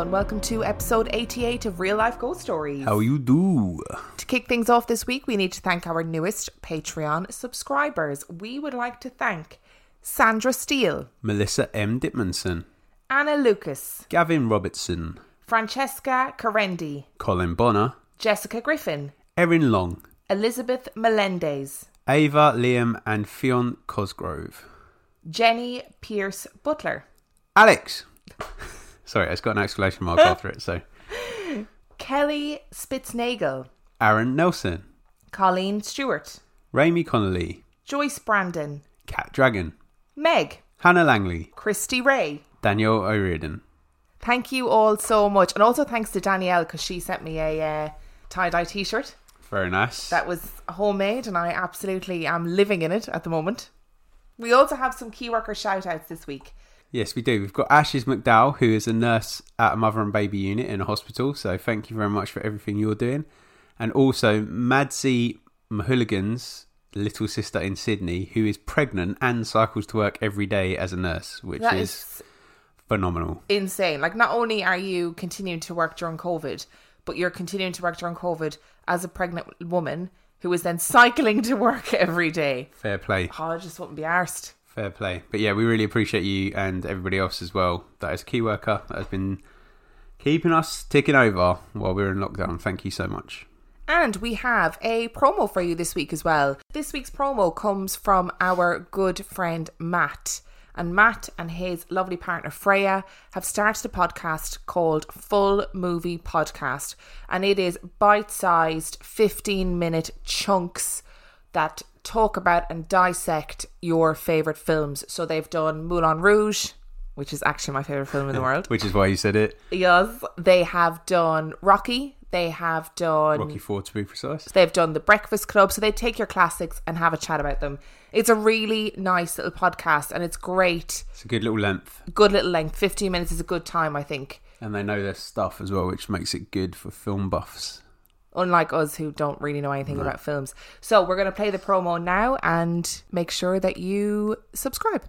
and welcome to episode 88 of Real Life Ghost Stories. How you do? To kick things off this week, we need to thank our newest Patreon subscribers. We would like to thank Sandra Steele, Melissa M. Dipmanson, Anna Lucas, Gavin Robertson, Francesca Carendi, Colin Bonner, Jessica Griffin, Erin Long, Elizabeth Melendez, Ava Liam, and Fionn Cosgrove. Jenny Pierce Butler, Alex! Sorry, it's got an exclamation mark after it, so. Kelly Spitznagel, Aaron Nelson, Colleen Stewart, Raimi Connolly, Joyce Brandon, Cat Dragon, Meg, Hannah Langley, Christy Ray. Daniel O'Riordan. Thank you all so much. And also thanks to Danielle because she sent me a uh, tie dye t shirt Very nice. that was homemade and I absolutely am living in it at the moment. We also have some key worker shout outs this week. Yes, we do. We've got Ashes McDowell, who is a nurse at a mother and baby unit in a hospital. So thank you very much for everything you're doing. And also Madsy Mahulligan's little sister in Sydney, who is pregnant and cycles to work every day as a nurse, which That is, is phenomenal. insane. Like, not only are you continuing to work during COVID, but you're continuing to work during COVID as a pregnant woman who is then cycling to work every day. Fair play. Oh, I just wouldn't be arsed. Fair play. But yeah, we really appreciate you and everybody else as well. That is a key worker that has been keeping us ticking over while we're in lockdown. Thank you so much. And we have a promo for you this week as well. This week's promo comes from our good friend Matt. And Matt and his lovely partner Freya have started a podcast called Full Movie Podcast. And it is bite sized 15 minute chunks that talk about and dissect your favourite films. So they've done Moulin Rouge, which is actually my favourite film in the world. Which is why you said it. Yes. They have done Rocky. They have done Rocky Four to be precise. They've done the Breakfast Club, so they take your classics and have a chat about them. It's a really nice little podcast and it's great. It's a good little length. Good little length. 15 minutes is a good time, I think. And they know their stuff as well, which makes it good for film buffs. Unlike us who don't really know anything about films. So we're going to play the promo now and make sure that you subscribe.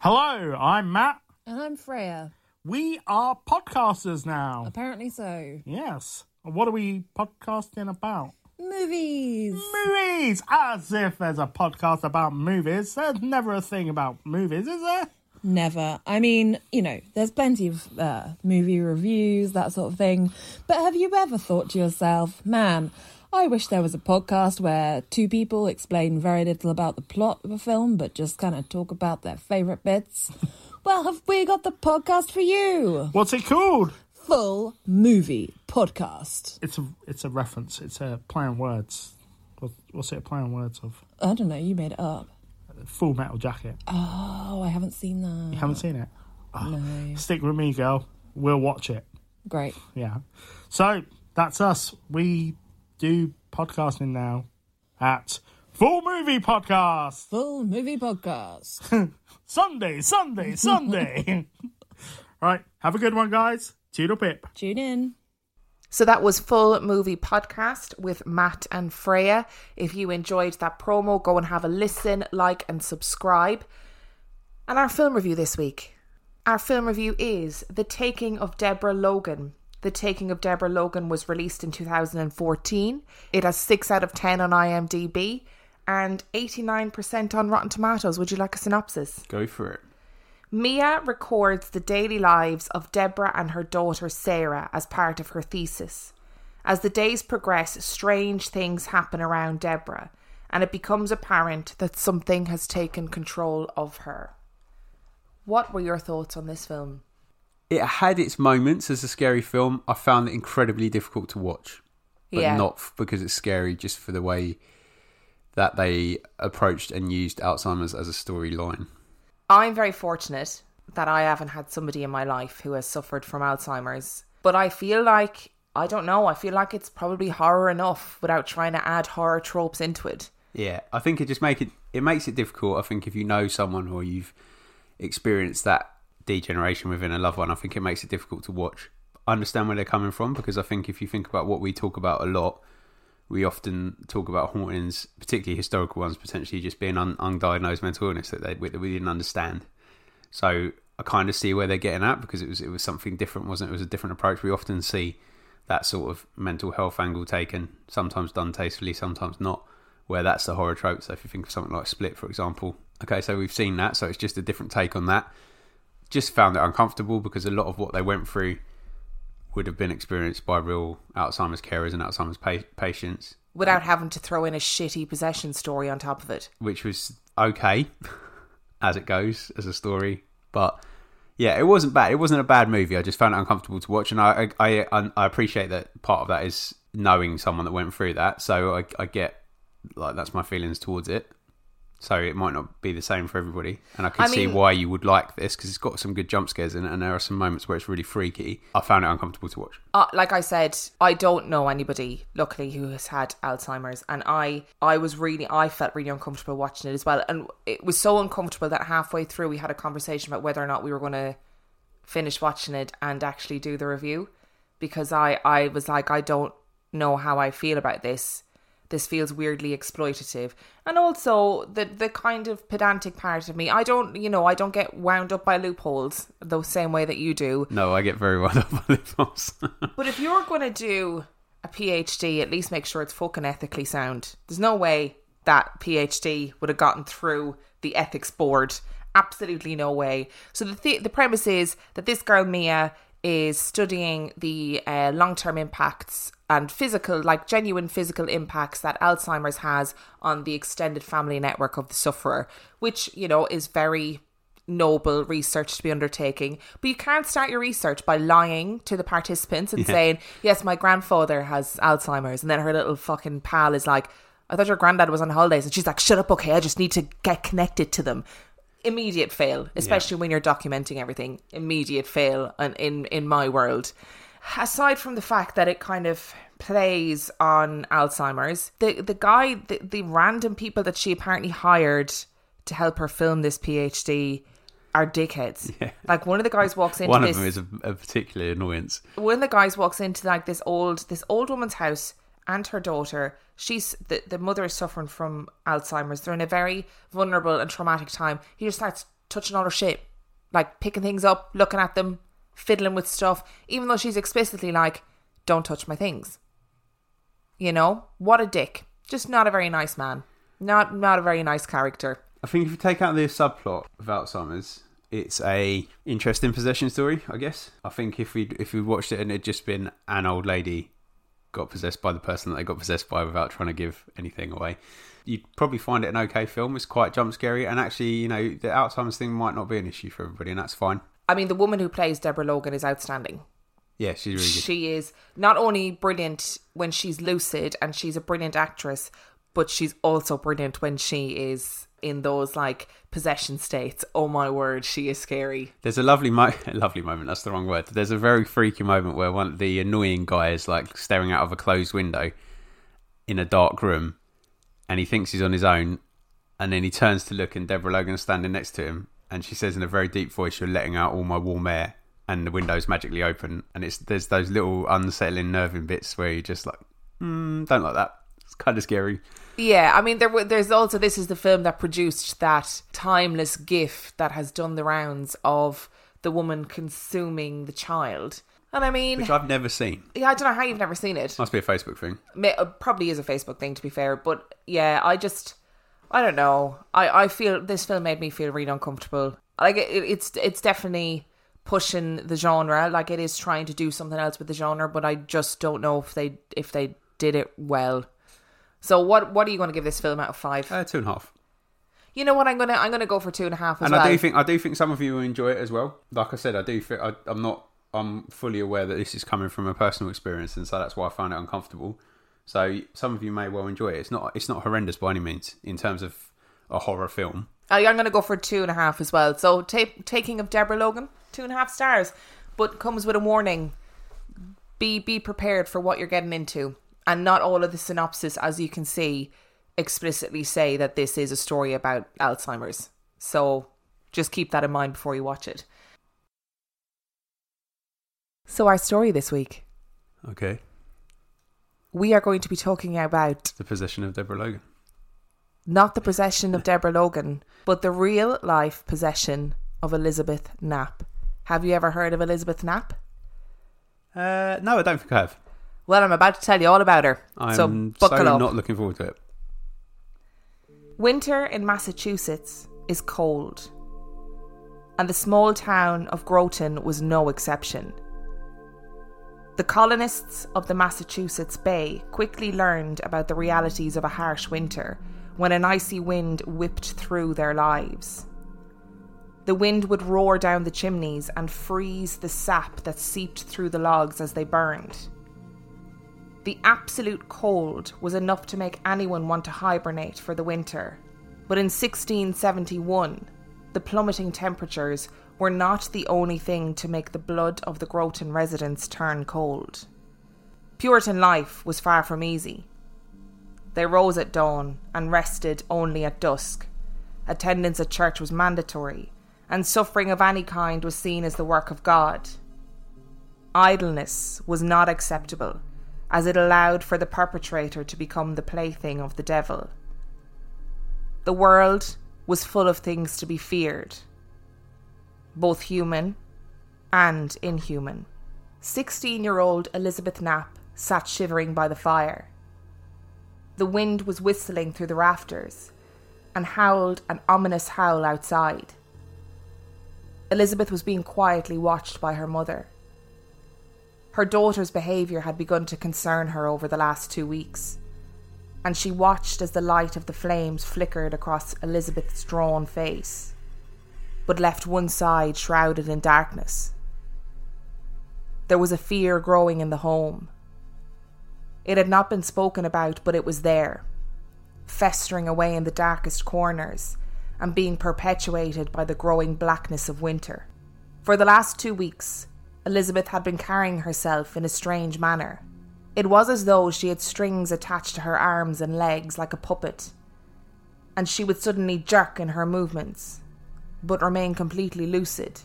Hello, I'm Matt. And I'm Freya. We are podcasters now. Apparently so. Yes. What are we podcasting about? Movies. Movies! As if there's a podcast about movies. There's never a thing about movies, is there? Never. I mean, you know, there's plenty of uh, movie reviews, that sort of thing. But have you ever thought to yourself, man, I wish there was a podcast where two people explain very little about the plot of a film, but just kind of talk about their favourite bits? well, have we got the podcast for you? What's it called? Full Movie Podcast. It's a it's a reference. It's a play on words. What's it a play on words of? I don't know, you made it up. Full Metal Jacket. Oh, I haven't seen that. You haven't seen it? Oh, No. Stick with me, girl. We'll watch it. Great. Yeah. So that's us. We do podcasting now at Full Movie Podcast. Full Movie Podcast. Sunday, Sunday, Sunday. right. Have a good one, guys. Toodle pip. Tune in. So that was Full Movie Podcast with Matt and Freya. If you enjoyed that promo, go and have a listen, like, and subscribe. And our film review this week. Our film review is The Taking of Deborah Logan. The Taking of Deborah Logan was released in 2014. It has 6 out of 10 on IMDb and 89% on Rotten Tomatoes. Would you like a synopsis? Go for it. Mia records the daily lives of Deborah and her daughter Sarah as part of her thesis. As the days progress, strange things happen around Deborah, and it becomes apparent that something has taken control of her. What were your thoughts on this film? It had its moments as a scary film. I found it incredibly difficult to watch, but Yeah. not because it's scary, just for the way that they approached and used Alzheimer's as a storyline. I'm very fortunate that I haven't had somebody in my life who has suffered from Alzheimer's, but I feel like, I don't know, I feel like it's probably horror enough without trying to add horror tropes into it. Yeah, I think it just make it it makes it difficult. I think if you know someone or you've experienced that degeneration within a loved one, I think it makes it difficult to watch. Understand where they're coming from because I think if you think about what we talk about a lot, we often talk about hauntings, particularly historical ones, potentially just being un- undiagnosed mental illness that, they, that we didn't understand. So I kind of see where they're getting at because it was it was something different, wasn't it? It was a different approach. We often see that sort of mental health angle taken, sometimes done tastefully, sometimes not, where that's the horror trope. So if you think of something like Split, for example, okay, so we've seen that, so it's just a different take on that. Just found it uncomfortable because a lot of what they went through would have been experienced by real Alzheimer's carers and Alzheimer's pa- patients, Without having to throw in a shitty possession story on top of it. which was okay as it goes as a story, but yeah, it wasn't bad. It wasn't a bad movie. I just found it uncomfortable to watch, and I I I, I appreciate that part of that is knowing someone that went through that. So I I get like that's my feelings towards it. So it might not be the same for everybody, and I can I see mean- why you would like this because it's got some good jump scares in it, and there are some moments where it's really freaky. I found it uncomfortable to watch. uh, like I said, I don't know anybody, luckily, who has had Alzheimer's, and I, I was really, I felt really uncomfortable watching it as well, and it was so uncomfortable that halfway through we had a conversation about whether or not we were going to finish watching it and actually do the review, because I, I was like, I don't know how I feel about this. This feels weirdly exploitative, and also the the kind of pedantic part of me. I don't, you know, I don't get wound up by loopholes the same way that you do. No, I get very wound up by loopholes. But if you're going to do a PhD, at least make sure it's fucking ethically sound. There's no way that PhD would have gotten through the ethics board. Absolutely no way. So the th- the premise is that this girl Mia is studying the uh, long term impacts and physical, like genuine physical impacts that Alzheimer's has on the extended family network of the sufferer, which you know is very noble research to be undertaking. But you can't start your research by lying to the participants and saying, Yes, my grandfather has Alzheimer's. And then her little fucking pal is like, I thought your granddad was on holidays. And she's like, Shut up, okay, I just need to get connected to them. Immediate fail, especially when you're documenting everything. Immediate fail and in, in my world. Aside from the fact that it kind of plays on Alzheimer's, the the guy, the, the random people that she apparently hired to help her film this PhD are dickheads. Like one of the guys walks into One this of them is a, a particular annoyance. one of the guys walks into like this old this old woman's house and her daughter she's the, the mother is suffering from alzheimer's. They're in a very vulnerable and traumatic time. He just starts touching all her shit like picking things up looking at them fiddling with stuff even though she's explicitly like don't touch my things. You know? What a dick. Just not a very nice man. Not not a very nice character. I think if you take out the subplot of Alzheimer's, it's a interesting possession story. I guess. I think if we if we watched it and it'd just been an old lady got possessed by the person that they got possessed by without trying to give anything away, you'd probably find it an okay film. It's quite jump scary, and actually, you know, the Alzheimer's thing might not be an issue for everybody, and that's fine. i mean the woman who plays deborah logan is outstanding Yeah, she's really good. She is not only brilliant when she's lucid and she's a brilliant actress, but she's also brilliant when she is in those like possession states. Oh my word, she is scary. There's a lovely mo- lovely moment. That's the wrong word. There's a very freaky moment where one the annoying guy is like staring out of a closed window in a dark room, and he thinks he's on his own, and then he turns to look, and Deborah Logan's standing next to him, and she says in a very deep voice, "You're letting out all my warm air," and the window's magically open, and it's there's those little unsettling, nerving bits where you just like, mm, don't like that. Kind of scary. Yeah, I mean there there's also this is the film that produced that timeless gif that has done the rounds of the woman consuming the child. And I mean, Which I've never seen. yeah, I don't know how you've never seen it. Must be a Facebook thing. May- uh, probably is a Facebook thing to be fair, but yeah, I just I don't know. I I feel this film made me feel really uncomfortable. Like it, it's it's definitely pushing the genre. Like it is trying to do something else with the genre, but I just don't know if they if they did it well. So what what are you going to give this film out of five? Uh, two and a half. you know what? I'm gonna I'm gonna go for two and a half as well. and well. I do think I do think some of you will enjoy it as well. Like I said, I do. Think, I, I'm not. I'm fully aware that this is coming from a personal experience, and so that's why I find it uncomfortable. So some of you may well enjoy it. It's not. It's not horrendous by any means in terms of a horror film. I, I'm going to go for two and a half as well. So, ta- taking of Deborah Logan, two and a half stars, but comes with a warning: be be prepared for what you're getting into, and not all of the synopsis, as you can see, explicitly say that this is a story about Alzheimer's. So, just keep that in mind before you watch it. So, our story this week, Okay. we are going to be talking about The possession of Deborah Logan. not the possession of Deborah Logan, but the real life possession of Elizabeth Knapp. Have you ever heard of Elizabeth Knapp? Uh, no, I don't think I have. Well, I'm about to tell you all about her. I'm so so, up. not looking forward to it. Winter in Massachusetts is cold, and the small town of Groton was no exception. The colonists of the Massachusetts Bay quickly learned about the realities of a harsh winter when an icy wind whipped through their lives. The wind would roar down the chimneys and freeze the sap that seeped through the logs as they burned. The absolute cold was enough to make anyone want to hibernate for the winter. But in 1671, the plummeting temperatures were not the only thing to make the blood of the Groton residents turn cold. Puritan life was far from easy. They rose at dawn and rested only at dusk. Attendance at church was mandatory, and suffering of any kind was seen as the work of God. Idleness was not acceptable, as it allowed for the perpetrator to become the plaything of the devil. The world was full of things to be feared, both human and inhuman. Sixteen year old Elizabeth Knapp sat shivering by the fire. The wind was whistling through the rafters and howled an ominous howl outside. Elizabeth was being quietly watched by her mother. Her daughter's behaviour had begun to concern her over the last two weeks, and she watched as the light of the flames flickered across Elizabeth's drawn face, but left one side shrouded in darkness. There was a fear growing in the home. It had not been spoken about, but it was there, festering away in the darkest corners and being perpetuated by the growing blackness of winter. For the last two weeks, Elizabeth had been carrying herself in a strange manner. It was as though she had strings attached to her arms and legs like a puppet, and she would suddenly jerk in her movements, but remain completely lucid.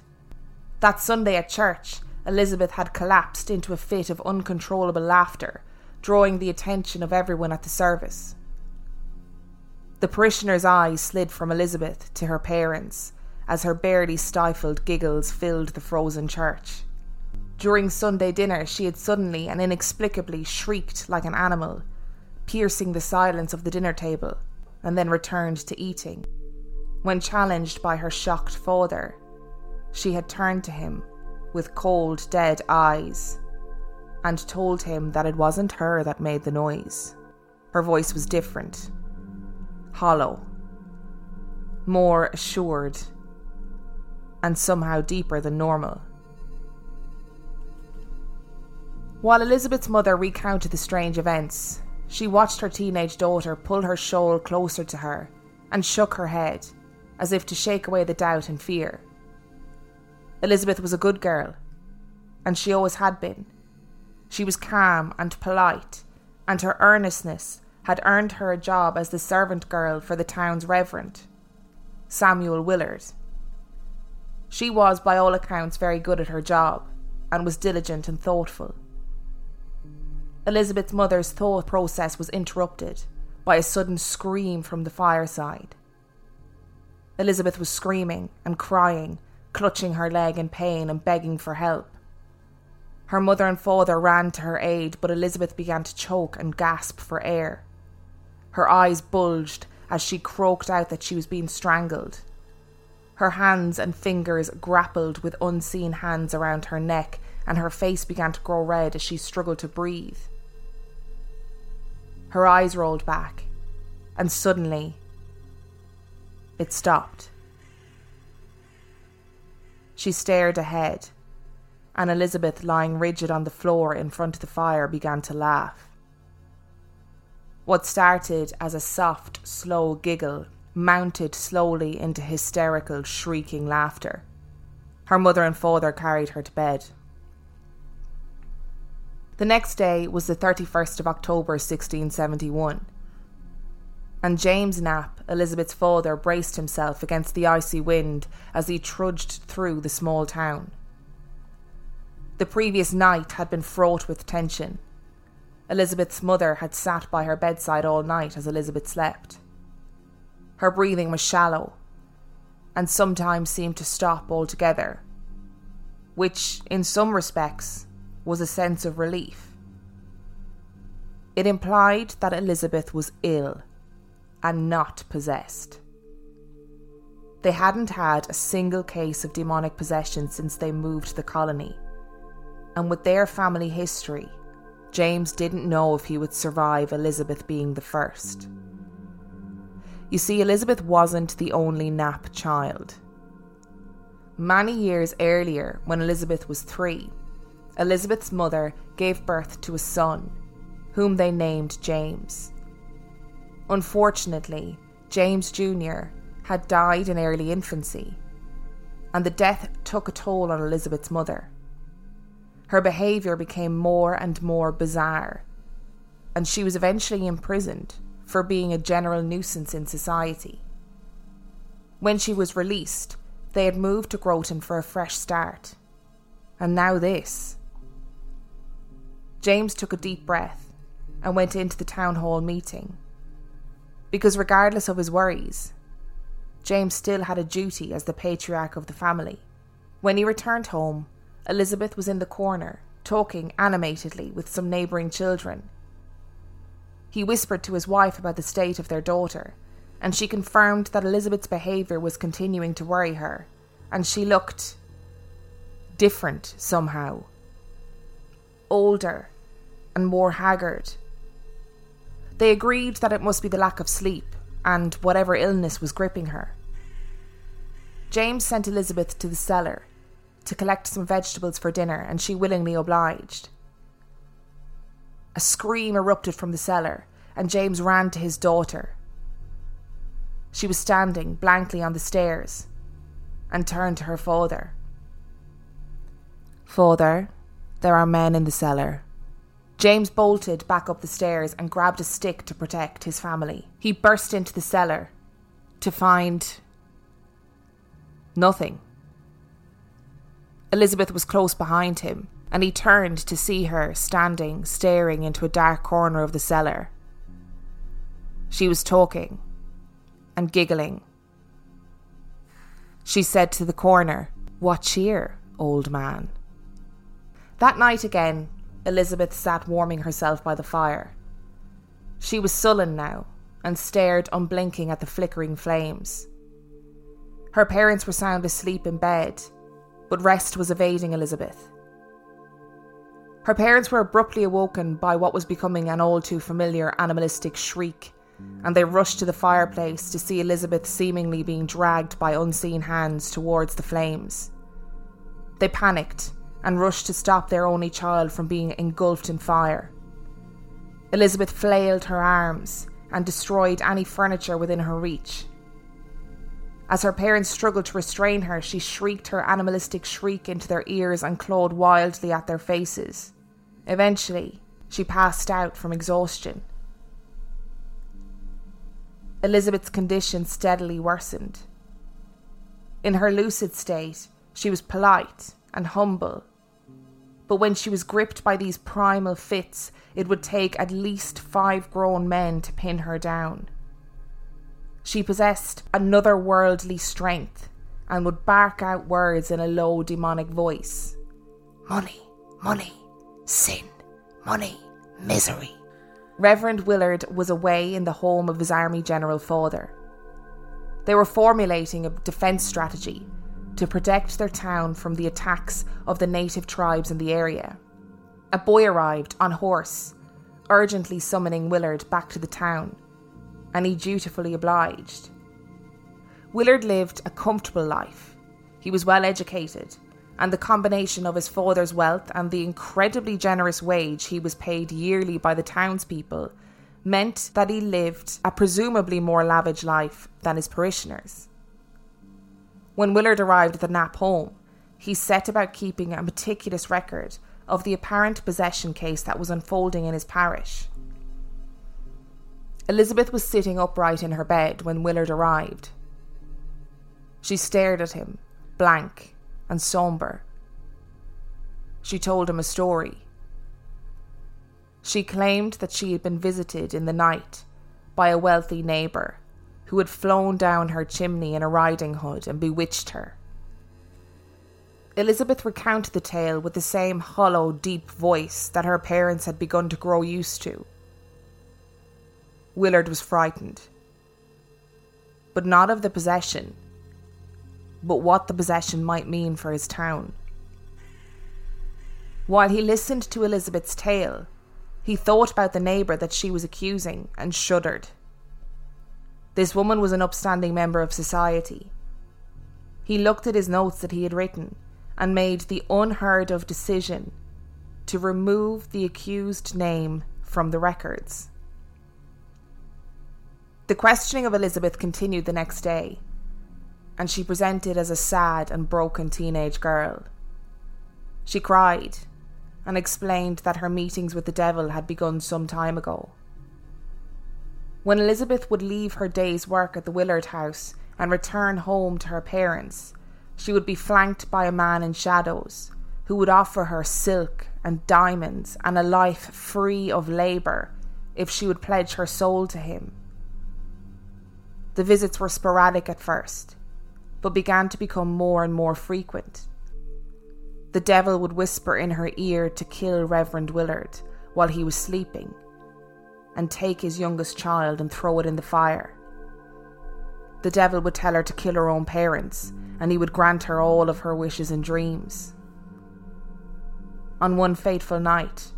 That Sunday at church, Elizabeth had collapsed into a fit of uncontrollable laughter, drawing the attention of everyone at the service. The parishioners' eyes slid from Elizabeth to her parents as her barely stifled giggles filled the frozen church. During Sunday dinner, she had suddenly and inexplicably shrieked like an animal, piercing the silence of the dinner table, and then returned to eating. When challenged by her shocked father, she had turned to him with cold, dead eyes and told him that it wasn't her that made the noise. Her voice was different, hollow, more assured, and somehow deeper than normal. While Elizabeth's mother recounted the strange events, she watched her teenage daughter pull her shawl closer to her and shook her head, as if to shake away the doubt and fear. Elizabeth was a good girl, and she always had been. She was calm and polite, and her earnestness had earned her a job as the servant girl for the town's reverend, Samuel Willard. She was, by all accounts, very good at her job, and was diligent and thoughtful. Elizabeth's mother's thought process was interrupted by a sudden scream from the fireside. Elizabeth was screaming and crying, clutching her leg in pain and begging for help. Her mother and father ran to her aid, but Elizabeth began to choke and gasp for air. Her eyes bulged as she croaked out that she was being strangled. Her hands and fingers grappled with unseen hands around her neck, and her face began to grow red as she struggled to breathe. Her eyes rolled back, and suddenly it stopped. She stared ahead, and Elizabeth, lying rigid on the floor in front of the fire, began to laugh. What started as a soft, slow giggle mounted slowly into hysterical, shrieking laughter. Her mother and father carried her to bed. The next day was the 31st of October 1671, and James Knapp, Elizabeth's father, braced himself against the icy wind as he trudged through the small town. The previous night had been fraught with tension. Elizabeth's mother had sat by her bedside all night as Elizabeth slept. Her breathing was shallow, and sometimes seemed to stop altogether, which, in some respects, was a sense of relief. It implied that Elizabeth was ill and not possessed. They hadn't had a single case of demonic possession since they moved the colony, and with their family history, James didn't know if he would survive Elizabeth being the first. You see, Elizabeth wasn't the only Knapp child. Many years earlier, when Elizabeth was three, Elizabeth's mother gave birth to a son, whom they named James. Unfortunately, James Jr. had died in early infancy, and the death took a toll on Elizabeth's mother. Her behaviour became more and more bizarre, and she was eventually imprisoned for being a general nuisance in society. When she was released, they had moved to Groton for a fresh start. And now this. James took a deep breath and went into the town hall meeting. Because regardless of his worries, James still had a duty as the patriarch of the family. When he returned home, Elizabeth was in the corner, talking animatedly with some neighbouring children. He whispered to his wife about the state of their daughter, and she confirmed that Elizabeth's behaviour was continuing to worry her, and she looked different somehow. Older and more haggard. They agreed that it must be the lack of sleep and whatever illness was gripping her. James sent Elizabeth to the cellar to collect some vegetables for dinner, and she willingly obliged. A scream erupted from the cellar, and James ran to his daughter. She was standing blankly on the stairs and turned to her father. Father, there are men in the cellar. James bolted back up the stairs and grabbed a stick to protect his family. He burst into the cellar to find nothing. Elizabeth was close behind him, and he turned to see her standing, staring into a dark corner of the cellar. She was talking and giggling. She said to the corner, What cheer, old man? That night again, Elizabeth sat warming herself by the fire. She was sullen now and stared unblinking at the flickering flames. Her parents were sound asleep in bed, but rest was evading Elizabeth. Her parents were abruptly awoken by what was becoming an all too familiar animalistic shriek, and they rushed to the fireplace to see Elizabeth seemingly being dragged by unseen hands towards the flames. They panicked and rushed to stop their only child from being engulfed in fire. Elizabeth flailed her arms and destroyed any furniture within her reach. As her parents struggled to restrain her, she shrieked her animalistic shriek into their ears and clawed wildly at their faces. Eventually, she passed out from exhaustion. Elizabeth's condition steadily worsened. In her lucid state, she was polite and humble. But when she was gripped by these primal fits, it would take at least five grown men to pin her down. She possessed another worldly strength and would bark out words in a low demonic voice Money, money, sin, money, misery. Reverend Willard was away in the home of his Army General father. They were formulating a defence strategy to protect their town from the attacks of the native tribes in the area. A boy arrived on horse, urgently summoning Willard back to the town and he dutifully obliged. Willard lived a comfortable life. He was well educated, and the combination of his father's wealth and the incredibly generous wage he was paid yearly by the townspeople meant that he lived a presumably more lavish life than his parishioners. When Willard arrived at the Knapp home, he set about keeping a meticulous record of the apparent possession case that was unfolding in his parish. Elizabeth was sitting upright in her bed when Willard arrived. She stared at him, blank and sombre. She told him a story. She claimed that she had been visited in the night by a wealthy neighbour who had flown down her chimney in a riding hood and bewitched her. Elizabeth recounted the tale with the same hollow, deep voice that her parents had begun to grow used to. Willard was frightened. But not of the possession, but what the possession might mean for his town. While he listened to Elizabeth's tale, he thought about the neighbour that she was accusing and shuddered. This woman was an upstanding member of society. He looked at his notes that he had written and made the unheard of decision to remove the accused name from the records. The questioning of Elizabeth continued the next day, and she presented as a sad and broken teenage girl. She cried and explained that her meetings with the devil had begun some time ago. When Elizabeth would leave her day's work at the Willard house and return home to her parents, she would be flanked by a man in shadows who would offer her silk and diamonds and a life free of labour if she would pledge her soul to him. The visits were sporadic at first, but began to become more and more frequent. The devil would whisper in her ear to kill Reverend Willard while he was sleeping, and take his youngest child and throw it in the fire. The devil would tell her to kill her own parents, and he would grant her all of her wishes and dreams. On one fateful night,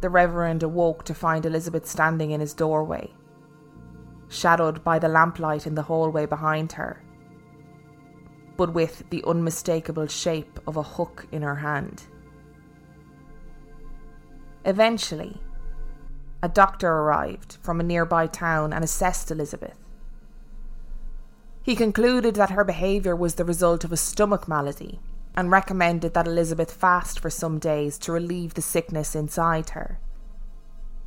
the Reverend awoke to find Elizabeth standing in his doorway, shadowed by the lamplight in the hallway behind her but with the unmistakable shape of a hook in her hand. Eventually, a doctor arrived from a nearby town and assessed Elizabeth. He concluded that her behaviour was the result of a stomach malady and recommended that Elizabeth fast for some days to relieve the sickness inside her.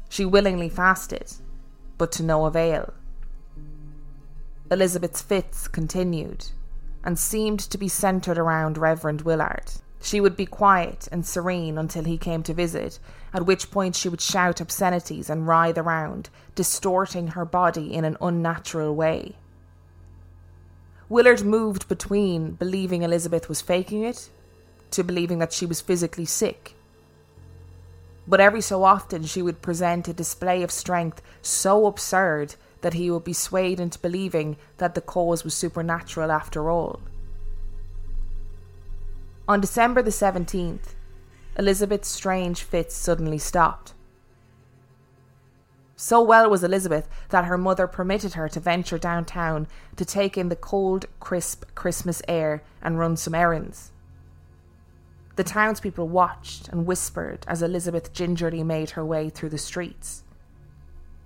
She willingly fasted, but to no avail. Elizabeth's fits continued, and seemed to be centred around Reverend Willard. She would be quiet and serene until he came to visit, at which point she would shout obscenities and writhe around, distorting her body in an unnatural way. Willard moved between believing Elizabeth was faking it to believing that she was physically sick. But every so often she would present a display of strength so absurd that he would be swayed into believing that the cause was supernatural after all. On December the 17th, Elizabeth's strange fits suddenly stopped. So well was Elizabeth that her mother permitted her to venture downtown to take in the cold, crisp Christmas air and run some errands. The townspeople watched and whispered as Elizabeth gingerly made her way through the streets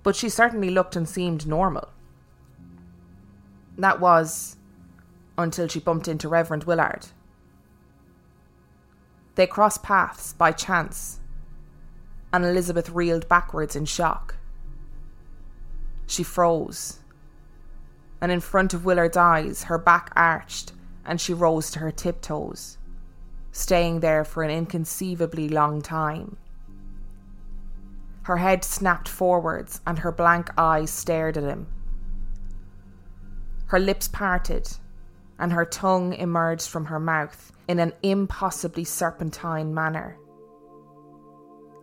but she certainly looked and seemed normal. That was until she bumped into Reverend Willard. They crossed paths by chance, and Elizabeth reeled backwards in shock. She froze, and in front of Willard's eyes, her back arched and she rose to her tiptoes, staying there for an inconceivably long time. Her head snapped forwards and her blank eyes stared at him. Her lips parted and her tongue emerged from her mouth in an impossibly serpentine manner.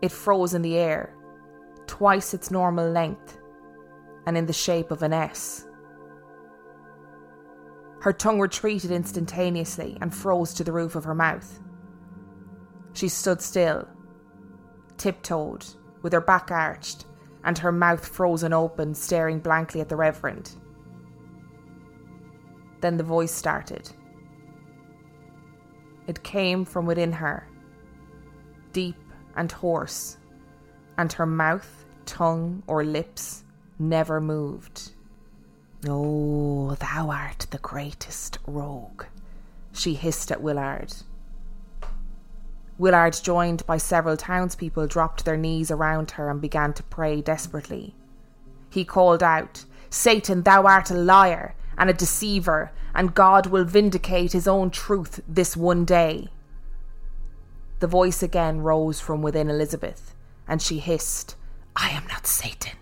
It froze in the air, twice its normal length, and in the shape of an S. Her tongue retreated instantaneously and froze to the roof of her mouth. She stood still, tiptoed, with her back arched and her mouth frozen open, staring blankly at the Reverend. Then the voice started. It came from within her, deep and hoarse, and her mouth, tongue, or lips never moved. Oh, thou art the greatest rogue, she hissed at Willard. Willard, joined by several townspeople, dropped their knees around her and began to pray desperately. He called out, Satan, thou art a liar and a deceiver, and God will vindicate his own truth this one day. The voice again rose from within Elizabeth, and she hissed, I am not Satan.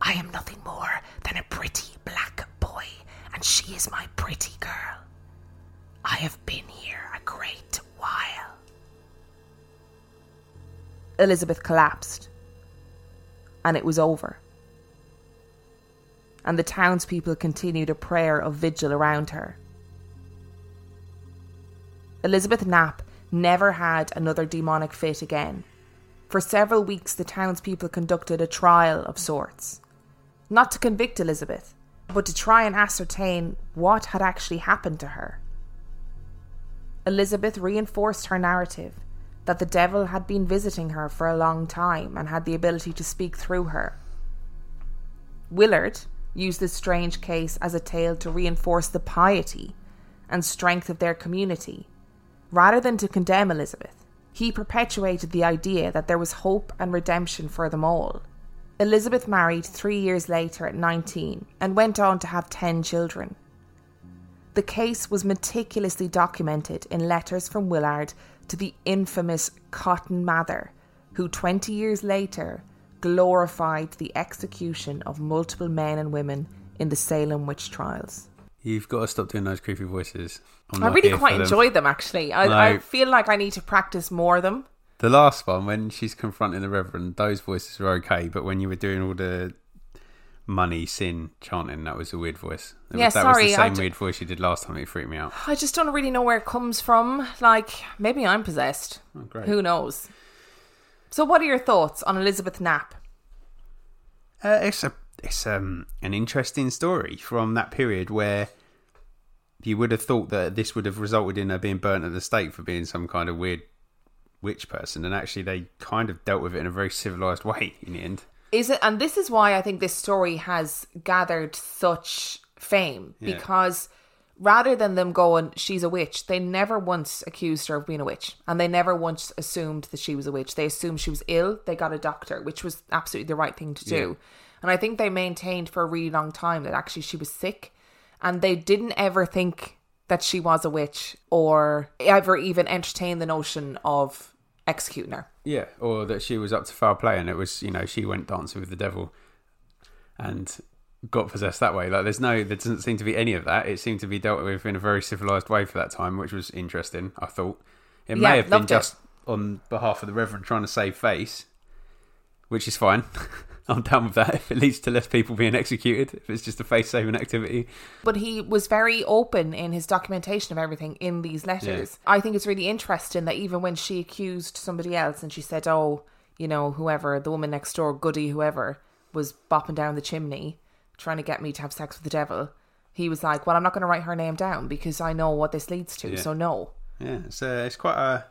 I am nothing more than a pretty black boy, and she is my pretty girl. I have been here a great while. Elizabeth collapsed, and it was over. And the townspeople continued a prayer of vigil around her. Elizabeth Knapp never had another demonic fit again. For several weeks, the townspeople conducted a trial of sorts. Not to convict Elizabeth, but to try and ascertain what had actually happened to her. Elizabeth reinforced her narrative that the devil had been visiting her for a long time and had the ability to speak through her. Willard used this strange case as a tale to reinforce the piety and strength of their community, rather than to condemn Elizabeth. He perpetuated the idea that there was hope and redemption for them all. Elizabeth married three years later at 19 and went on to have 10 children. The case was meticulously documented in letters from Willard to the infamous Cotton Mather, who 20 years later glorified the execution of multiple men and women in the Salem witch trials. You've got to stop doing those creepy voices. I really quite them. enjoy them actually. I, I feel like I need to practice more of them. The last one, when she's confronting the Reverend, those voices were okay, but when you were doing all the money, sin chanting, that was a weird voice. That Yeah, was, that sorry, was the same d- weird voice you did last time. It freaked me out. I just don't really know where it comes from. Like, maybe I'm possessed. Oh, great. Who knows? So, what are your thoughts on Elizabeth Knapp? Uh, it's a it's um an interesting story from that period where you would have thought that this would have resulted in her being burnt at the stake for being some kind of weird witch person, and actually they kind of dealt with it in a very civilized way in the end. Is it, and this is why I think this story has gathered such fame Yeah. because rather than them going, she's a witch, they never once accused her of being a witch, and they never once assumed that she was a witch. They assumed she was ill. They got a doctor, which was absolutely the right thing to do. And I think they maintained for a really long time that actually she was sick, and they didn't ever think that she was a witch or ever even entertain the notion of executing her. Yeah, or that she was up to foul play, and it was you know she went dancing with the devil, and got possessed that way. Like there's no, there doesn't seem to be any of that. It seemed to be dealt with in a very civilized way for that time, which was interesting. I thought it Yeah, may have been loved it. just on behalf of the Reverend trying to save face, which is fine. I'm down with that if it leads to less people being executed. If it's just a face saving activity, but he was very open in his documentation of everything in these letters. I think it's really interesting that even when she accused somebody else and she said, "Oh, you know, whoever the woman next door, Goody, whoever was bopping down the chimney trying to get me to have sex with the devil," he was like, "Well, I'm not going to write her name down because I know what this leads to, Yeah. so no." yeah, it's uh, it's quite a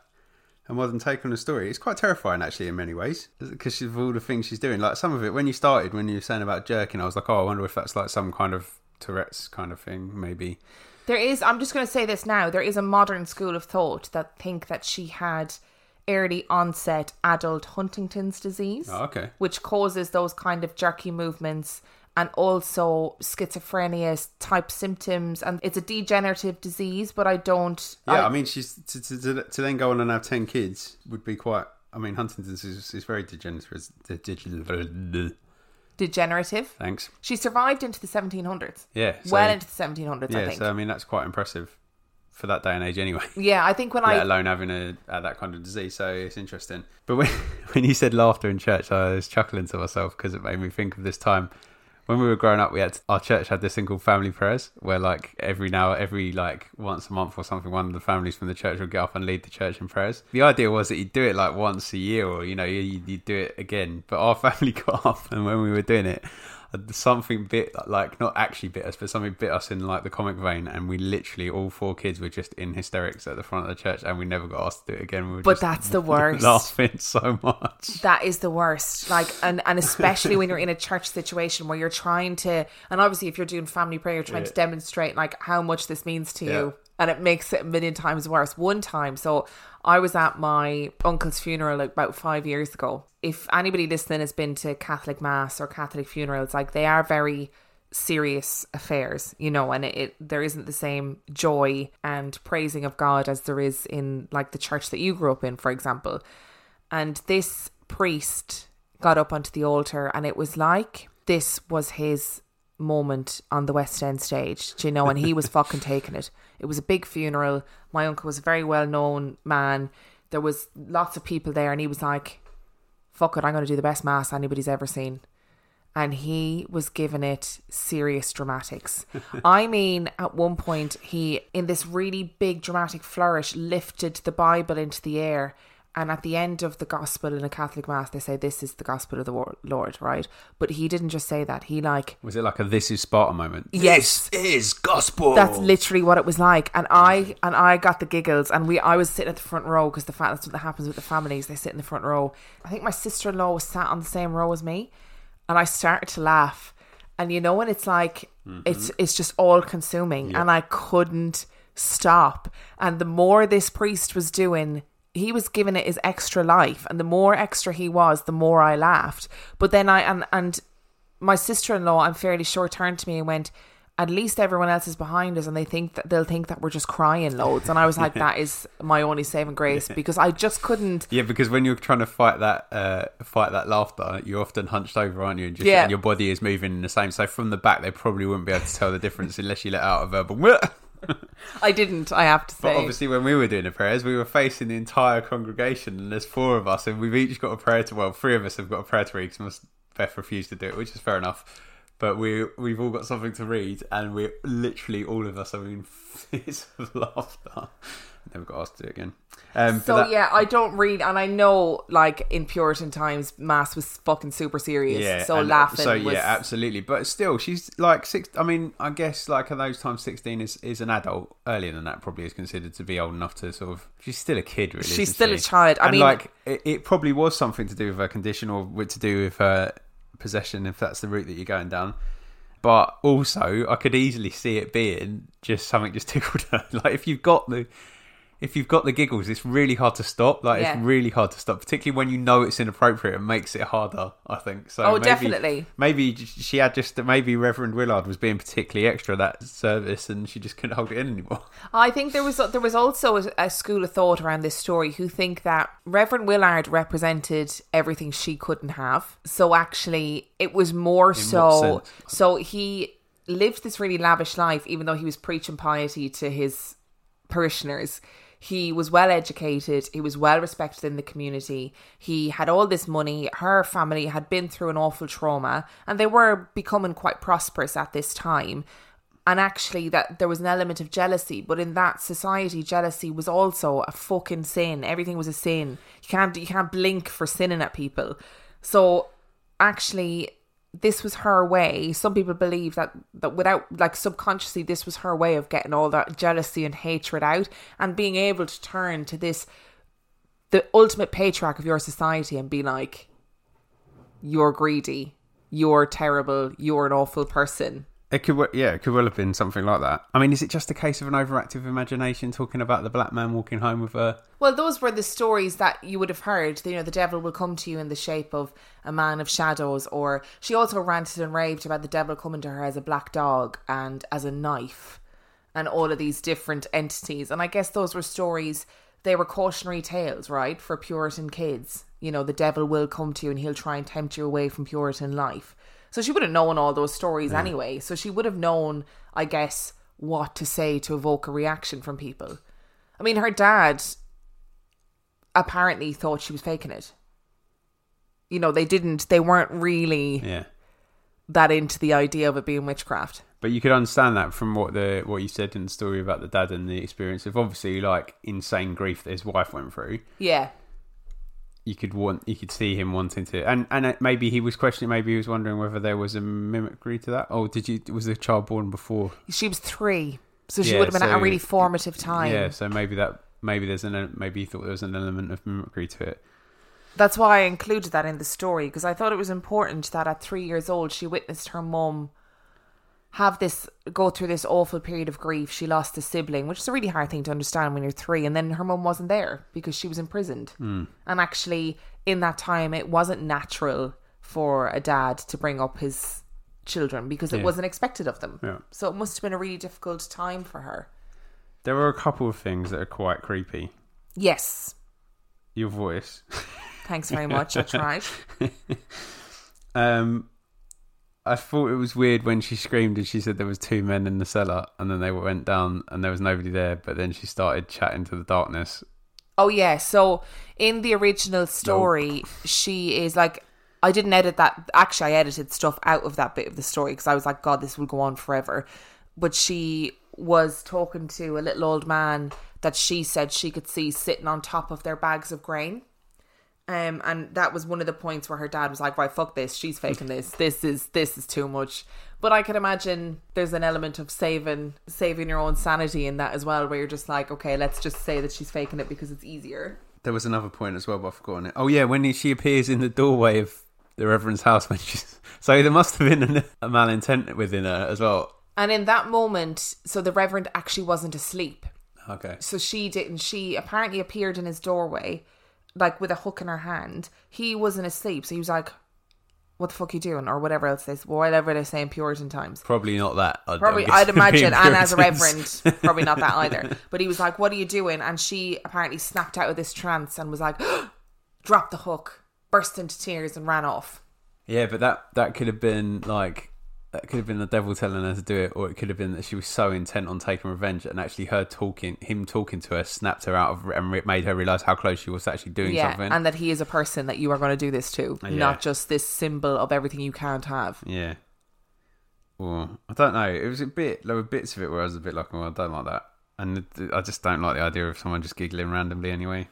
a modern take on the story. It's quite terrifying actually in many ways because of all the things she's doing. Like some of it, when you started, when you were saying about jerking, I was like, oh, I wonder if that's like some kind of Tourette's kind of thing, maybe. There is, I'm just going to say this now, there is a modern school of thought that think that she had early onset adult Huntington's disease. Oh, okay. Which causes those kind of jerky movements and also schizophrenia type symptoms. And it's a degenerative disease, but I don't. Yeah, I, mean, she's to, to, to, then go on and have ten kids would be quite. I mean, Huntington's is, is very degenerative. degenerative-. Thanks. She survived into the 1700s. Yeah. so- well into the 1700s, I yeah, think. so I mean, that's quite impressive for that day and age, anyway. yeah, I think when let I. alone having a, uh, that kind of disease. So it's interesting. But when when you said laughter in church, I was chuckling to myself because it made me think of this time when we were growing up. We had our church had this thing called family prayers, where like every now every like once a month or something, one of the families from the church would get up and lead the church in prayers. The idea was that you'd do it like once a year, or you know, you you'd do it again. But our family got up, and when we were doing it. Something bit like not actually bit us, but something bit us in like the comic vein, and we literally all four kids were just in hysterics at the front of the church, and we never got asked to do it again. We were But that's the worst. laughing so much. That is the worst. Like, and, and especially when you're in a church situation where you're trying to, and obviously if you're doing family prayer, you're trying to demonstrate like how much this means to Yeah. you. And it makes it a million times worse. One time, so I was at my uncle's funeral like, about five years ago. If anybody listening has been to Catholic mass or Catholic funerals, like they are very serious affairs, you know, and it, it there isn't the same joy and praising of God as there is in like the church that you grew up in, for example. And this priest got up onto the altar, and it was like this was his moment on the West End stage, you know, and he was fucking taking it. It was a big funeral. My uncle was a very well known man. There was lots of people there, and he was like, fuck it, I'm going to do the best mass anybody's ever seen. And he was giving it serious dramatics. I mean, at one point, he, in this really big dramatic flourish, lifted the Bible into the air. And at the end of the gospel in a Catholic mass, they say, This is the gospel of the Lord, right? But he didn't just say that. He, like, Was it like a "This is Sparta" moment? Yes. this is gospel. that's literally what it was like and i and i got the giggles and we i was sitting at the front row because the fact that's what happens with the families they sit in the front row i think my sister-in-law was sat on the same row as me and i started to laugh and you know when it's like mm-hmm. it's it's just all consuming and i couldn't stop and the more this priest was doing he was giving it his extra life and the more extra he was the more i laughed but then i and and my sister-in-law i'm fairly sure turned to me and went at least everyone else is behind us and they think that they'll think that we're just crying loads and i was like that is my only saving grace because i just couldn't Yeah, because when you're trying to fight that uh, fight that laughter, you're often hunched over, aren't you? And just Yeah. and your body is moving in the same. So from the back, they probably wouldn't be able to tell the difference unless you let out a verbal. I didn't i have to say But obviously, when we were doing the prayers, we were facing the entire congregation, and there's four of us, and we've each got a prayer to. Well, three of us have got a prayer to read because Beth refused to do it, which is fair enough. But we we've all got something to read, and we're literally all of us are in fits of laughter. Never got asked to do it again. Um, so that- yeah, I don't read, and I know, like in Puritan times, mass was fucking super serious. so laughing. So was, yeah, absolutely. But still, she's like six. I mean, I guess like at those times, sixteen is, is an adult. Earlier than that, probably is considered to be old enough to sort of. She's still a kid, really. She's still she? a child. I and mean- like it, it probably was something to do with her condition or with to do with her possession, if that's the route that you're going down. But also, I could easily see it being just something just tickled her. Like if you've got the. If you've got the giggles, it's really hard to stop. Like Yeah. it's really hard to stop, particularly when you know it's inappropriate. It makes it harder. I think so. Oh, maybe- definitely. Maybe she had just maybe Reverend Willard was being particularly extra that service, and she just couldn't hold it in anymore. I think there was there was also a, a school of thought around this story who think that Reverend Willard represented everything she couldn't have. So actually, it was more what so. So he lived this really lavish life, even though he was preaching piety to his parishioners. He was well educated. He was well respected in the community. He had all this money. Her family had been through an awful trauma and they were becoming quite prosperous at this time. And actually, that there was an element of jealousy, but in that society, jealousy was also a fucking sin. Everything was a sin. You can't you can't blink for sinning at people. So actually, this was her way. Some people believe that that without like subconsciously, this was her way of getting all that jealousy and hatred out, and being able to turn to this, the ultimate patriarch of your society, and be like, "You're greedy. You're terrible. You're an awful person." It could, yeah, it could well have been something like that. I mean, is it just a case of an overactive imagination talking about the black man walking home with her? Well, those were the stories that you would have heard. You know, the devil will come to you in the shape of a man of shadows, or she also ranted and raved about the devil coming to her as a black dog and as a knife, and all of these different entities. And I guess those were stories. They were cautionary tales, right, for Puritan kids. You know, the devil will come to you and he'll try and tempt you away from Puritan life. So she would have known all those stories anyway. So she would have known, I guess, what to say to evoke a reaction from people. I mean, her dad apparently thought she was faking it. You know, they didn't, they weren't really Yeah, that into the idea of it being witchcraft. but you could understand that from what the what you said in the story about the dad and the experience of obviously like insane grief that his wife went through. Yeah. You could want, you could see him wanting to, and and maybe he was questioning, maybe he was wondering whether there was a mimicry to that. Oh, did you? Was the child born before? She was three. So she Yeah, would have been at a really formative time. Yeah, so maybe that maybe there's an maybe he thought there was an element of mimicry to it. That's why I included that in the story because I thought it was important that at three years old she witnessed her mum have this go through this awful period of grief. She lost a sibling, which is a really hard thing to understand when you're three, and then her mum wasn't there because she was imprisoned. Hmm. And actually, in that time, it wasn't natural for a dad to bring up his children because it Yeah. wasn't expected of them. Yeah. So it must have been a really difficult time for her. There are a couple of things that are quite creepy. Yes. Your voice. Thanks very much. I tried. Um, I thought it was weird when she screamed and she said there was two men in the cellar, and then they went down and there was nobody there. But then she started chatting to the darkness. Oh yeah, so in the original story, she is like I didn't edit that. Actually, I edited stuff out of that bit of the story because I was like, God, this will go on forever. But she was talking to a little old man that she said she could see sitting on top of their bags of grain. Um, and that was one of the points where her dad was like, "Right, fuck this. She's faking this. This is this is too much." But I can imagine there's an element of saving saving your own sanity in that as well, where you're just like, "Okay, let's just say that she's faking it because it's easier." There was another point as well, but I've forgotten it. Oh yeah, when she appears in the doorway of the Reverend's house when she's so there must have been an, a malintent within her as well. And in that moment, so the Reverend actually wasn't asleep. Okay. So she didn't. She apparently appeared in his doorway, like with a hook in her hand. He wasn't asleep, so he was like, "What the fuck are you doing?" or whatever else they, whatever they say in Puritan times. Probably not that. I'd, Probably, I'd imagine, and as a reverend, probably not that either. But he was like, "What are you doing?" And she apparently snapped out of this trance and was like, "Drop the hook, burst into tears, and ran off. Yeah, but that that could have been like that could have been the devil telling her to do it, or it could have been that she was so intent on taking revenge, and actually her talking, him talking to her, snapped her out of and made her realize how close she was to actually doing yeah, something. and that he is a person that you are going to do this to, Yeah. not just this symbol of everything you can't have. yeah. Well, I don't know. It was a bit. There were bits of it where I was a bit like, "Well, I don't like that," and I just don't like the idea of someone just giggling randomly anyway.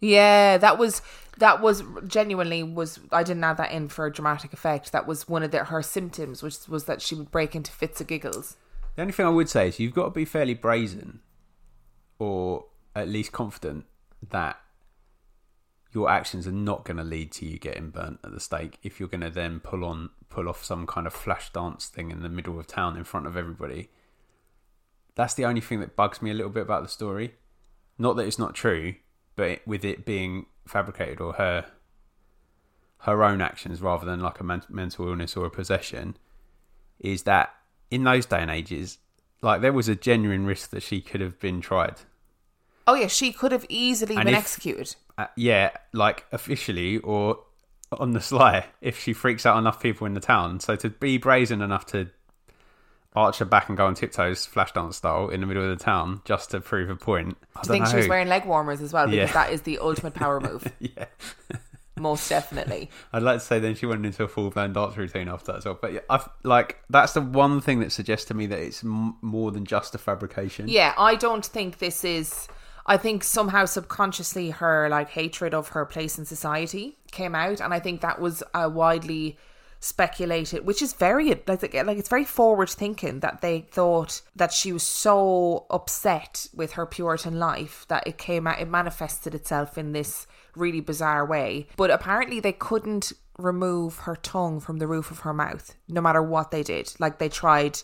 Yeah, that was that was genuinely was I didn't add that in for a dramatic effect. That was one of the, her symptoms, which was that she would break into fits of giggles. The only thing I would say is you've got to be fairly brazen, or at least confident that your actions are not going to lead to you getting burnt at the stake. If you're going to then pull on pull off some kind of flash dance thing in the middle of town in front of everybody, that's the only thing that bugs me a little bit about the story. Not that it's not true, but it, with it being fabricated or her her own actions rather than like a men- mental illness or a possession, is that in those day and ages, like there was a genuine risk that she could have been tried. Oh yeah, she could have easily And been if- executed. Uh, yeah, like officially or on the sly, if she freaks out enough people in the town. So to be brazen enough to arch her back and go on tiptoes, flash dance style, in the middle of the town just to prove a point. I, I think she was wearing leg warmers as well because Yeah. that is the ultimate power move, Yeah, most definitely. I'd like to say then she went into a full blown dance routine after that as well. But yeah, I've, like that's the one thing that suggests to me that it's m- more than just a fabrication. Yeah, I don't think this is. I think somehow subconsciously her like hatred of her place in society came out, and I think that was a widely speculated, which is very like like it's very forward thinking that they thought that she was so upset with her Puritan life that it came out, it manifested itself in this really bizarre way. But apparently they couldn't remove her tongue from the roof of her mouth, no matter what they did. Like they tried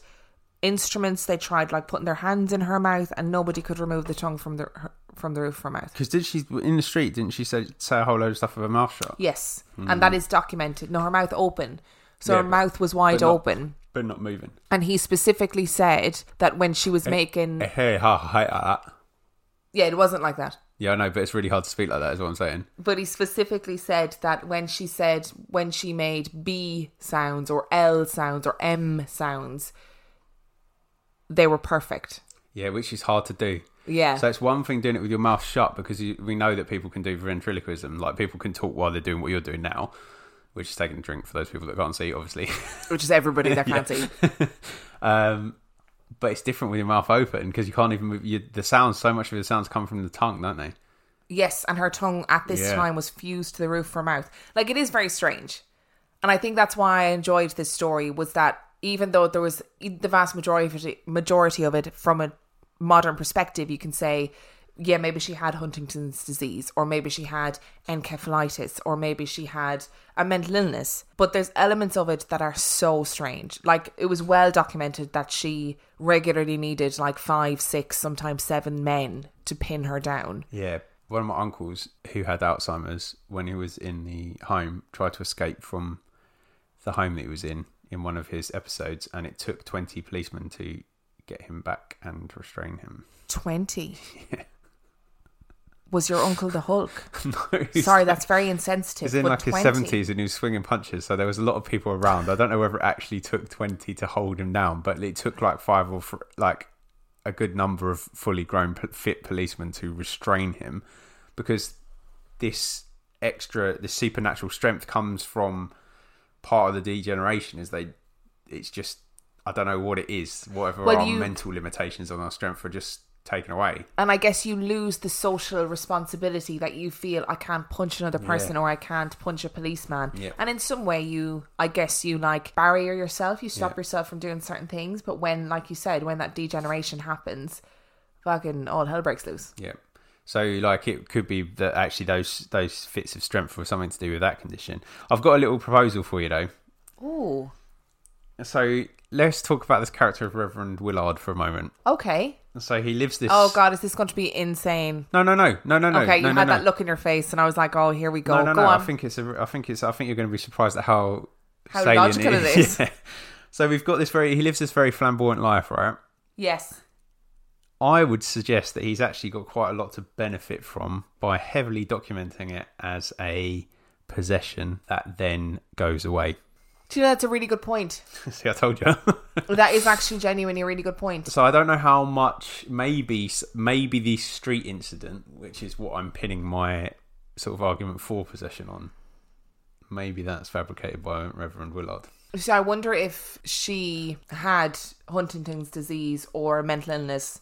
instruments they tried like putting their hands in her mouth and nobody could remove the tongue from the her, from the roof of her mouth Because did she in the street? Didn't she say say a whole load of stuff with her mouth shut? yes and mm. that is documented no her mouth open so Yeah, her but- mouth was wide but not- open but not moving. and he specifically said that when she was eh, making eh, Hey, ha, ha, ha. yeah it wasn't like that Yeah, I know, but it's really hard to speak like that. Is what I'm saying. but he specifically said that when she said when she made b sounds or l sounds or m sounds they were perfect Yeah, which is hard to do. yeah So it's one thing doing it with your mouth shut because you, we know that people can do ventriloquism. Like people can talk while they're doing what you're doing now, which is taking a drink for those people that can't see, obviously. which is everybody that can't see um, but it's different with your mouth open because you can't even move. You, the sounds, so much of the sounds come from the tongue, don't they? Yes, and her tongue at this Yeah. time was fused to the roof of her mouth. Like it is very strange. And I think that's why I enjoyed this story was that even though there was the vast majority of it, majority of it from a modern perspective, you can say, yeah, maybe she had Huntington's disease, or maybe she had encephalitis, or maybe she had a mental illness. But there's elements of it that are so strange. Like it was well documented that she regularly needed like five, six, sometimes seven men to pin her down. Yeah. One of my uncles who had Alzheimer's when he was in the home tried to escape from the home that he was in in one of his episodes, and it took 20 policemen to get him back and restrain him. 20. Was your uncle the Hulk? No, Sorry, that's very insensitive. He's in like 20. his seventies and he was swinging punches, so there was a lot of people around. I don't know whether it actually took twenty to hold him down, but it took like five or f- like a good number of fully grown fit policemen to restrain him because this extra, this supernatural strength comes from part of the degeneration. Is they, it's just I don't know what it is. Whatever Well, our you- mental limitations on our strength are just taken away. And I guess you lose the social responsibility that you feel I can't punch another person or I can't punch a policeman. Yeah. And in some way, you, I guess, you like barrier yourself. You stop Yeah. yourself from doing certain things. But when, like you said, when that degeneration happens, fucking all hell breaks loose. Yeah. So like it could be that actually those those fits of strength were something to do with that condition. I've got a little proposal for you though. Ooh. So let's talk about this character of Reverend Willard for a moment. Okay. So he lives this. Oh God, is this going to be insane? No, no, no, no, no, no. okay, you no, had no. that look in your face, and I was like, "Oh, here we go." No, no, go no. on. I think it's a. I think it's. I think you're going to be surprised at how How salient logical it it is. is. Yeah. So we've got this very. He lives this very flamboyant life, right? yes. I would suggest that he's actually got quite a lot to benefit from by heavily documenting it as a possession that then goes away. Do you know that's a really good point? See, I told you. That is actually genuinely a really good point. so I don't know how much. Maybe, maybe the street incident, which is what I'm pinning my sort of argument for possession on. Maybe that's fabricated by Reverend Willard. So I wonder if she had Huntington's disease or mental illness,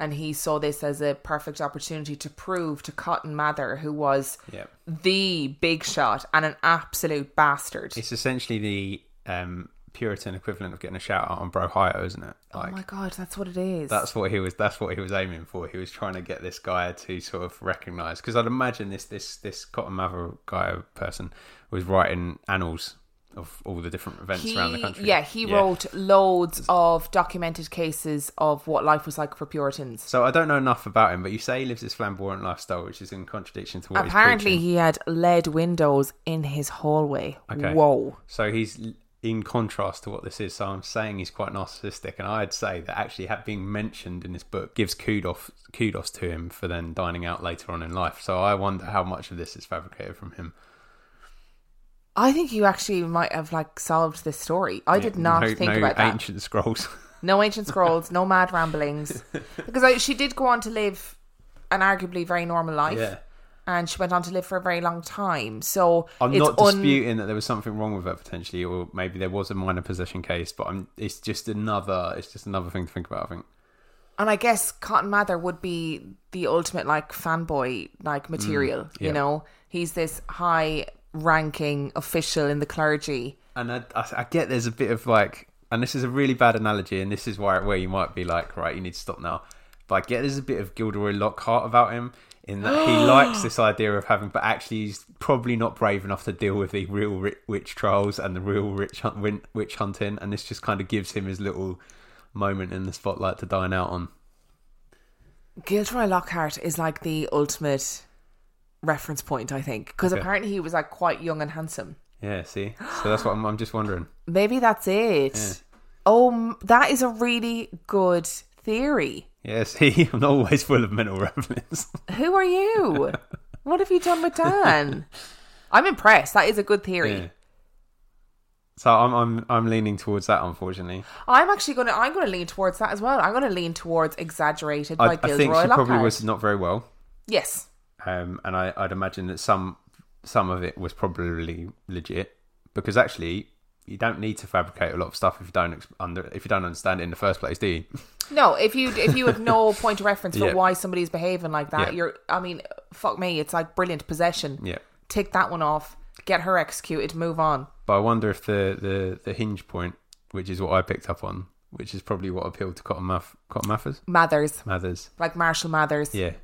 and he saw this as a perfect opportunity to prove to Cotton Mather, who was Yeah, the big shot and an absolute bastard. it's essentially the um, Puritan equivalent of getting a shout out on Brohio, isn't it? oh my god, that's what it is. that's what he was. That's what he was aiming for. He was trying to get this guy to sort of recognise because I'd imagine this this this Cotton Mather guy person was writing annals of all the different events he, around the country. yeah, he wrote loads of documented cases of what life was like for Puritans. So I don't know enough about him, but you say he lives this flamboyant lifestyle, which is in contradiction to what Apparently, he had lead windows in his hallway. Okay. Whoa. So he's in contrast to what this is. So I'm saying he's quite narcissistic, and I'd say that actually being mentioned in this book gives kudos kudos to him for then dining out later on in life. So I wonder how much of this is fabricated from him. I think you actually might have like solved this story. I did not no, think no about that. ancient scrolls. No ancient scrolls, no mad ramblings. Because I, she did go on to live an arguably very normal life. yeah. And she went on to live for a very long time. So I'm it's not un- disputing that there was something wrong with her potentially, or maybe there was a minor possession case, but I'm, it's just another it's just another thing to think about. I think. And I guess Cotton Mather would be the ultimate like fanboy like material. Mm, yeah. You know, he's this high ranking official in the clergy. And I, I, I get there's a bit of like, and this is a really bad analogy, and this is why where you might be like, right, you need to stop now. But I get there's a bit of Gilderoy Lockhart about him in that he likes this idea of having, but actually he's probably not brave enough to deal with the real witch trials and the real witch, hunt, witch hunting, and this just kind of gives him his little moment in the spotlight to dine out on. Gilderoy Lockhart is like the ultimate reference point, I think, because Okay. apparently he was like quite young and handsome. Yeah, see, so that's what I'm, I'm just wondering. Maybe that's it. Oh, that is a really good theory. Yeah, see, I'm not always full of mental ramblings. Who are you? what have you done with Dan? I'm impressed. That is a good theory. yeah. So I'm I'm I'm leaning towards that, unfortunately. I'm actually gonna I'm gonna lean towards that as well. I'm gonna lean towards exaggerated by I, I think she Lockhart. probably was not very well. Yes. Um, and I, I'd imagine that some some of it was probably legit because actually you don't need to fabricate a lot of stuff if you don't under if you don't understand it in the first place, do you? No, if you if you have no point of reference for Yeah. why somebody's behaving like that, Yeah. you're I mean, fuck me, it's like brilliant possession. Yeah. Tick that one off, get her executed, move on. But I wonder if the, the, the hinge point, which is what I picked up on, which is probably what appealed to Cotton, Math, Cotton Mathers, Mathers. Mathers, Like Marshall Mathers. yeah,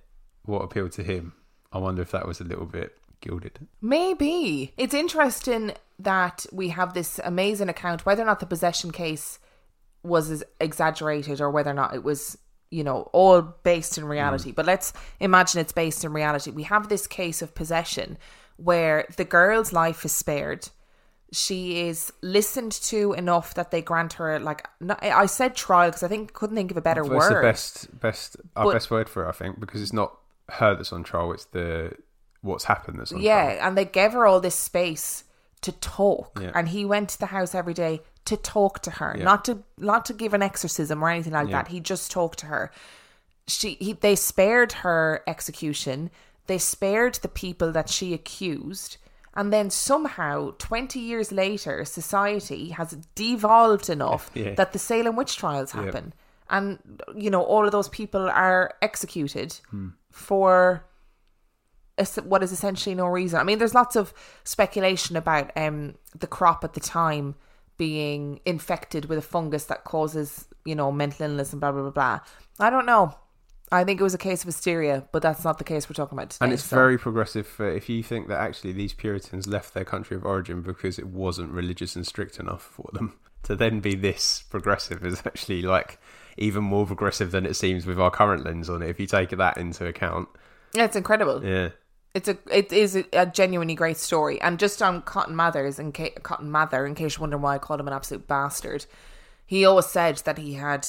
what appealed to him. I wonder if that was a little bit gilded. Maybe. It's interesting that we have this amazing account, whether or not the possession case was exaggerated or whether or not it was, you know, all based in reality. Mm. But let's imagine it's based in reality. We have this case of possession where the girl's life is spared. She is listened to enough that they grant her like no, I said trial because I think couldn't think of a better That's the word. best best our But- best word for it, I think, because it's not her that's on trial. It's the what's happened that's on Yeah, trial. and they gave her all this space to talk, Yeah. and he went to the house every day to talk to her, Yeah. not to not to give an exorcism or anything like Yeah. that. He just talked to her. She he, they spared her execution. They spared the people that she accused. And then somehow, 20 years later, society has devolved enough Yeah. that the Salem witch trials happen. And, you know, all of those people are executed Hmm. For what is essentially no reason. I mean, there's lots of speculation about um, the crop at the time being infected with a fungus that causes, you know, mental illness and blah, blah, blah, blah. I don't know. I think it was a case of hysteria, but that's not the case we're talking about today. And it's so- very progressive for if you think that actually these Puritans left their country of origin because it wasn't religious and strict enough for them. To then be this progressive is actually like even more progressive than it seems with our current lens on it. If you take that into account, Yeah, it's incredible. yeah, It's a it is a, genuinely great story. And just on Cotton Mathers and ca- Cotton Mather, in case you're wondering why I called him an absolute bastard, he always said that he had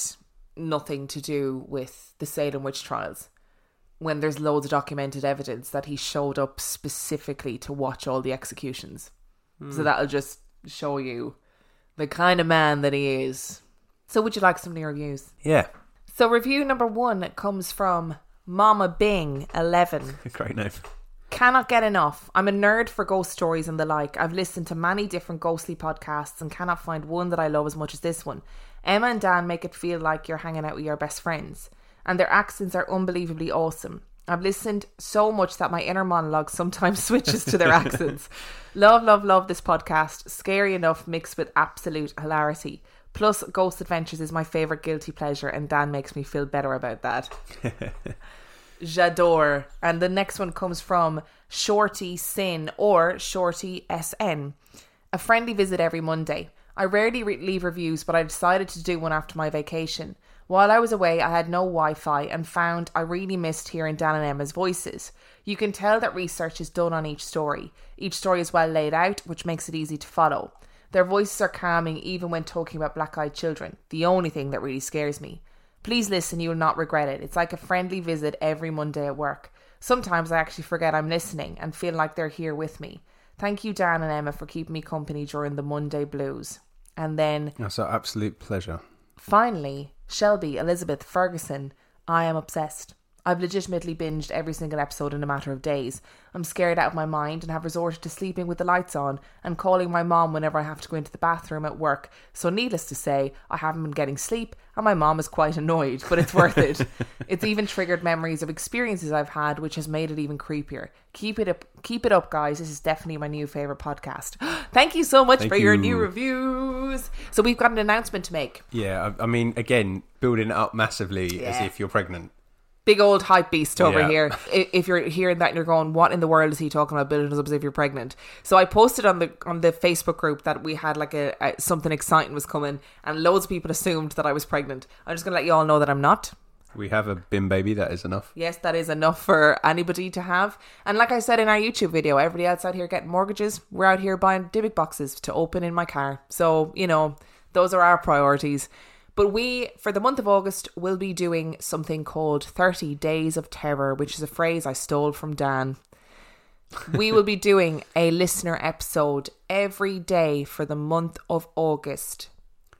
nothing to do with the Salem witch trials. When there's loads of documented evidence that he showed up specifically to watch all the executions, so hmm. that'll just show you the kind of man that he is. So, would you like some new reviews? yeah, So, review number one comes from Mama Bing eleven. great name. Cannot get enough. I'm a nerd for ghost stories and the like. I've listened to many different ghostly podcasts and cannot find one that I love as much as this one. Emma and Dan make it feel like you're hanging out with your best friends, and their accents are unbelievably awesome. I've listened so much that my inner monologue sometimes switches to their accents. Love, love, love this podcast. Scary enough mixed with absolute hilarity. Plus, Ghost Adventures is my favourite guilty pleasure, and Dan makes me feel better about that. J'adore. And the next one comes from Shorty Sin or Shorty SN. A friendly visit every Monday. I rarely re- leave reviews, but I decided to do one after my vacation. While I was away, I had no Wi Fi and found I really missed hearing Dan and Emma's voices. You can tell that research is done on each story. Each story is well laid out, which makes it easy to follow. Their voices are calming even when talking about black eyed children, the only thing that really scares me. Please listen, you will not regret it. It's like a friendly visit every Monday at work. Sometimes I actually forget I'm listening and feel like they're here with me. Thank you, Dan and Emma, for keeping me company during the Monday blues. And then That's our absolute pleasure. finally, Shelby Elizabeth Ferguson, I am obsessed. I've legitimately binged every single episode in a matter of days. I'm scared out of my mind and have resorted to sleeping with the lights on and calling my mom whenever I have to go into the bathroom at work. So, needless to say, I haven't been getting sleep and my mom is quite annoyed, but it's worth it. It's even triggered memories of experiences I've had, which has made it even creepier. Keep it up, keep it up, guys. This is definitely my new favorite podcast. Thank you so much Thank for your new reviews. So, we've got an announcement to make. Yeah, I, I mean, again, building it up massively as if you're pregnant. Big old hype beast over Yeah. here. If you're hearing that and you're going, "What in the world is he talking about?" Building us up as if you're pregnant. So I posted on the on the Facebook group that we had like a, a something exciting was coming, and loads of people assumed that I was pregnant. I'm just gonna let you all know that I'm not. We have a bin baby, that is enough. Yes, that is enough for anybody to have. And like I said in our YouTube video, everybody else out here getting mortgages, we're out here buying Dybbuk boxes to open in my car. So, you know, those are our priorities. But we, for the month of August, will be doing something called 30 Days of Terror, which is a phrase I stole from Dan. we will be doing a listener episode every day for the month of August.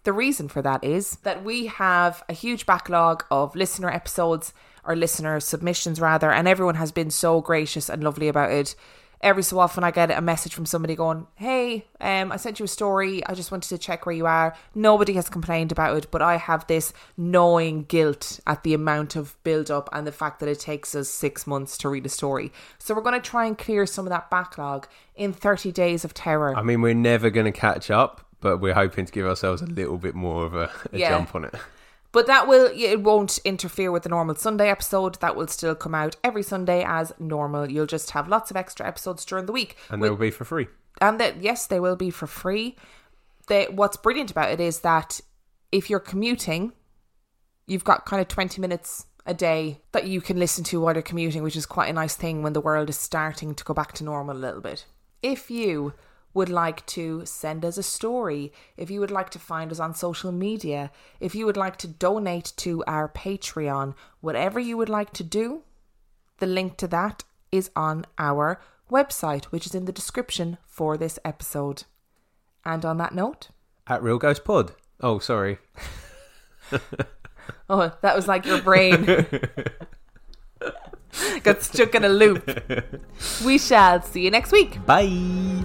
The reason for that is that we have a huge backlog of listener episodes or listener submissions, rather, and everyone has been so gracious and lovely about it. Every so often, I get a message from somebody going, Hey, um, I sent you a story. I just wanted to check where you are. Nobody has complained about it, but I have this gnawing guilt at the amount of build up and the fact that it takes us six months to read a story. So, we're going to try and clear some of that backlog in 30 days of terror. I mean, we're never going to catch up, but we're hoping to give ourselves a little bit more of a, a Yeah. jump on it. But that will it won't interfere with the normal Sunday episode. That will still come out every Sunday as normal. You'll just have lots of extra episodes during the week. And With- they'll be for free. and that yes, they will be for free. They, what's brilliant about it is that if you're commuting, you've got kind of 20 minutes a day that you can listen to while you're commuting, which is quite a nice thing when the world is starting to go back to normal a little bit. If you would like to send us a story, if you would like to find us on social media, if you would like to donate to our Patreon, whatever you would like to do, The link to that is on our website, which is in the description for this episode. And on that note, At Real Ghost Pod. Oh, sorry. oh, that was like your brain got stuck in a loop. We shall see you next week. Bye.